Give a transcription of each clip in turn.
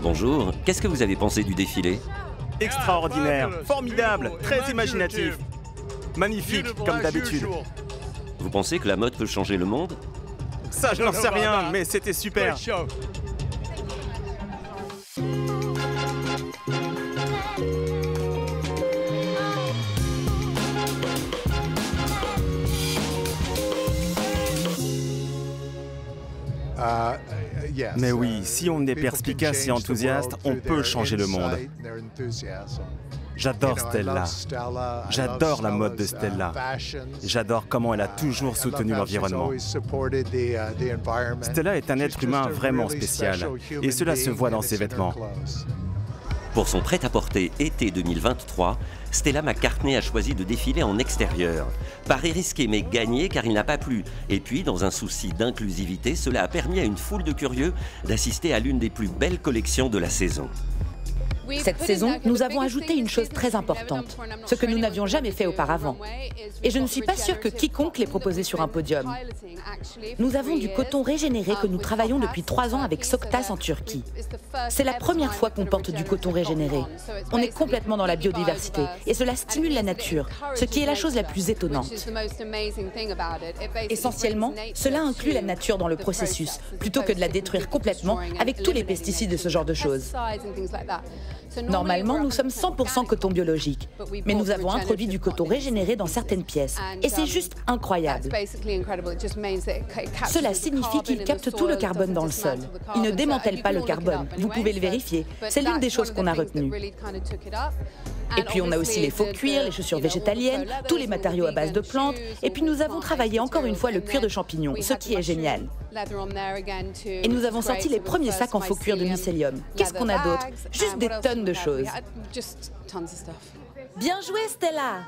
Bonjour, qu'est-ce que vous avez pensé du défilé Extraordinaire, formidable, très imaginatif. Magnifique, comme d'habitude. Vous pensez que la mode peut changer le monde Ça, je n'en sais rien, mais c'était super. Mais oui, si on est perspicace et enthousiaste, on peut changer le monde. J'adore Stella. J'adore la mode de Stella. J'adore comment elle a toujours soutenu l'environnement. Stella est un être humain vraiment spécial et cela se voit dans ses vêtements. Pour son prêt-à-porter été 2023, Stella McCartney a choisi de défiler en extérieur. Paris risqué mais gagné car il n'a pas plu. Et puis, dans un souci d'inclusivité, cela a permis à une foule de curieux d'assister à l'une des plus belles collections de la saison. Cette saison, nous avons ajouté une chose très importante, ce que nous n'avions jamais fait auparavant. Et je ne suis pas sûre que quiconque l'ait proposé sur un podium. Nous avons du coton régénéré que nous travaillons depuis trois ans avec Soktas en Turquie. C'est la première fois qu'on porte du coton régénéré. On est complètement dans la biodiversité et cela stimule la nature, ce qui est la chose la plus étonnante. Essentiellement, cela inclut la nature dans le processus, plutôt que de la détruire complètement avec tous les pesticides et ce genre de choses. Normalement, nous sommes 100% coton biologique, mais nous avons introduit du coton régénéré dans certaines pièces, et c'est juste incroyable. Cela signifie qu'il capte tout le carbone dans le sol. Il ne démantèle pas le carbone, vous pouvez le vérifier. C'est l'une des choses qu'on a retenues. Et puis on a aussi les faux cuirs, les chaussures végétaliennes, tous les matériaux à base de plantes. Et puis nous avons travaillé encore une fois le cuir de champignons, ce qui est génial. Et nous avons sorti les premiers sacs en faux cuir de mycélium. Qu'est-ce qu'on a d'autre? Juste des tonnes de choses. Bien joué Stella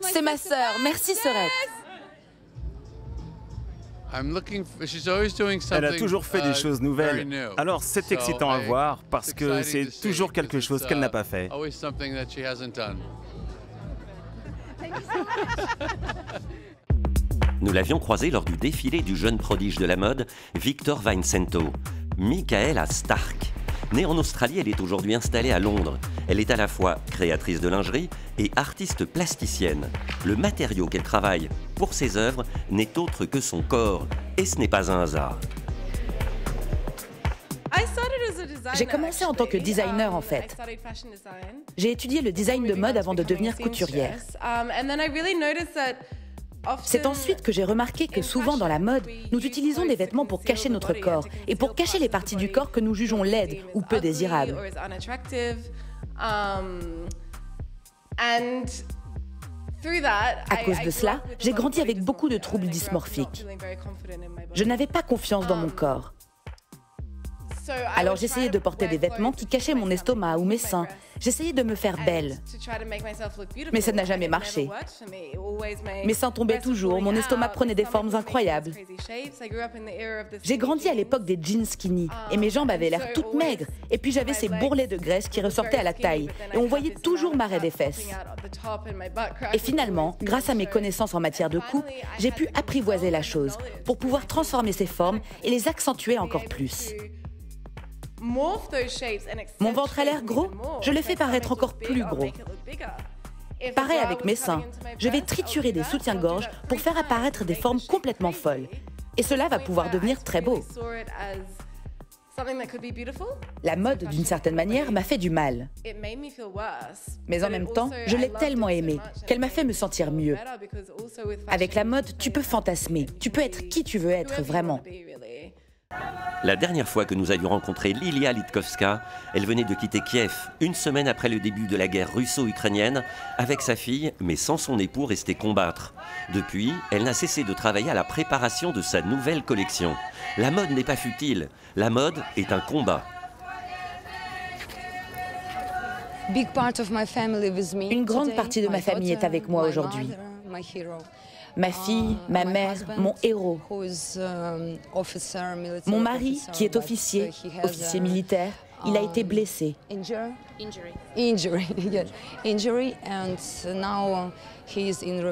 C'est ma sœur, merci Sorette elle a toujours fait des uh, choses nouvelles. Alors c'est excitant à voir parce que c'est toujours quelque chose qu'elle n'a pas fait. Nous l'avions croisé lors du défilé du jeune prodige de la mode, Victor Vincento, Michaela Stark. Née en Australie, elle est aujourd'hui installée à Londres. Elle est à la fois créatrice de lingerie et artiste plasticienne. Le matériau qu'elle travaille pour ses œuvres n'est autre que son corps, et ce n'est pas un hasard. J'ai commencé en tant que designer en fait. J'ai étudié le design de mode avant de devenir couturière. C'est ensuite que j'ai remarqué que souvent dans la mode, nous utilisons des vêtements pour cacher notre corps et pour cacher les parties du corps que nous jugeons laides ou peu désirables. À cause de cela, j'ai grandi avec beaucoup de troubles dysmorphiques. Je n'avais pas confiance dans mon corps. Alors j'essayais de porter des vêtements qui cachaient mon estomac ou mes seins. J'essayais de me faire belle. Mais ça n'a jamais marché. Mes seins tombaient toujours, mon estomac prenait des formes incroyables. J'ai grandi à l'époque des jeans skinny et mes jambes avaient l'air toutes maigres. Et puis j'avais ces bourrelets de graisse qui ressortaient à la taille et on voyait toujours ma raie des fesses. Et finalement, grâce à mes connaissances en matière de coupe, j'ai pu apprivoiser la chose pour pouvoir transformer ces formes et les accentuer encore plus. Mon ventre a l'air gros, je le fais paraître encore plus gros. Pareil avec mes seins, je vais triturer des soutiens-gorge pour faire apparaître des formes complètement folles. Et cela va pouvoir devenir très beau. La mode, d'une certaine manière, m'a fait du mal. Mais en même temps, je l'ai tellement aimée qu'elle m'a fait me sentir mieux. Avec la mode, tu peux fantasmer, tu peux être qui tu veux être vraiment. La dernière fois que nous avions rencontré Lilia Litkovska, elle venait de quitter Kiev, une semaine après le début de la guerre russo-ukrainienne, avec sa fille, mais sans son époux rester combattre. Depuis, elle n'a cessé de travailler à la préparation de sa nouvelle collection. La mode n'est pas futile, la mode est un combat. Une grande partie de ma famille est avec moi aujourd'hui ma fille, ma mère, mon héros, mon mari qui est officier, officier militaire, Il a été blessé.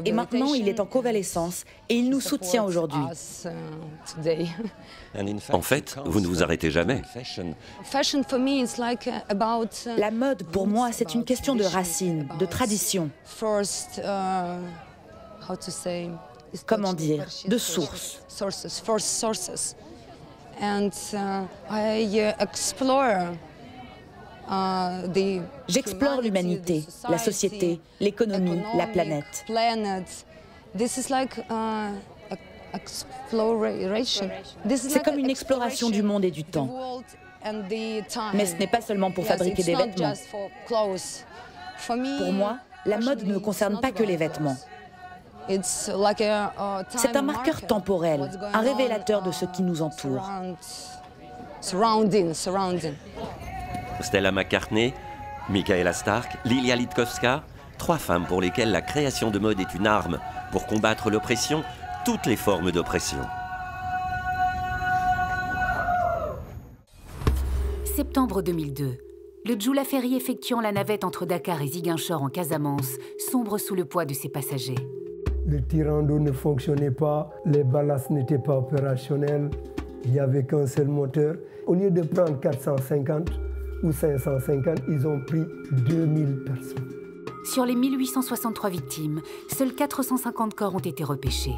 Et maintenant, il est en convalescence et il nous soutient aujourd'hui. Uh, en fait, vous ne vous arrêtez jamais. La mode, pour moi, c'est une question de racines, de tradition. Uh, Comment dire De sources. J'explore l'humanité, la société, l'économie, la planète. C'est comme une exploration du monde et du temps. Mais ce n'est pas seulement pour fabriquer des vêtements. Pour moi, la mode ne concerne pas que les vêtements. C'est un marqueur temporel, un révélateur de ce qui nous entoure. Stella McCartney, Michaela Stark, Lilia Litkowska, trois femmes pour lesquelles la création de mode est une arme pour combattre l'oppression, toutes les formes d'oppression. Septembre 2002. Le Joula Ferry effectuant la navette entre Dakar et Ziguinchor en Casamance sombre sous le poids de ses passagers. Le tirant d'eau ne fonctionnait pas, les ballasts n'étaient pas opérationnels, il n'y avait qu'un seul moteur. Au lieu de prendre 450 ou 550, ils ont pris 2000 personnes. Sur les 1863 victimes, seuls 450 corps ont été repêchés.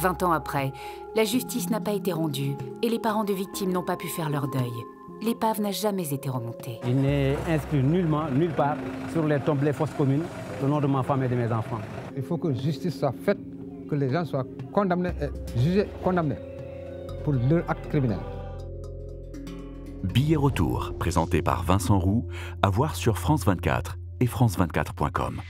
20 ans après, la justice n'a pas été rendue et les parents de victimes n'ont pas pu faire leur deuil. L'épave n'a jamais été remontée. Il n'est inscrit nullement, nulle part, sur les tombes des fosses communes, le nom de ma femme et de mes enfants. Il faut que justice soit faite, que les gens soient condamnés et jugés condamnés pour leur acte criminel. Billet retour, présenté par Vincent Roux, à voir sur France 24 et France24.com.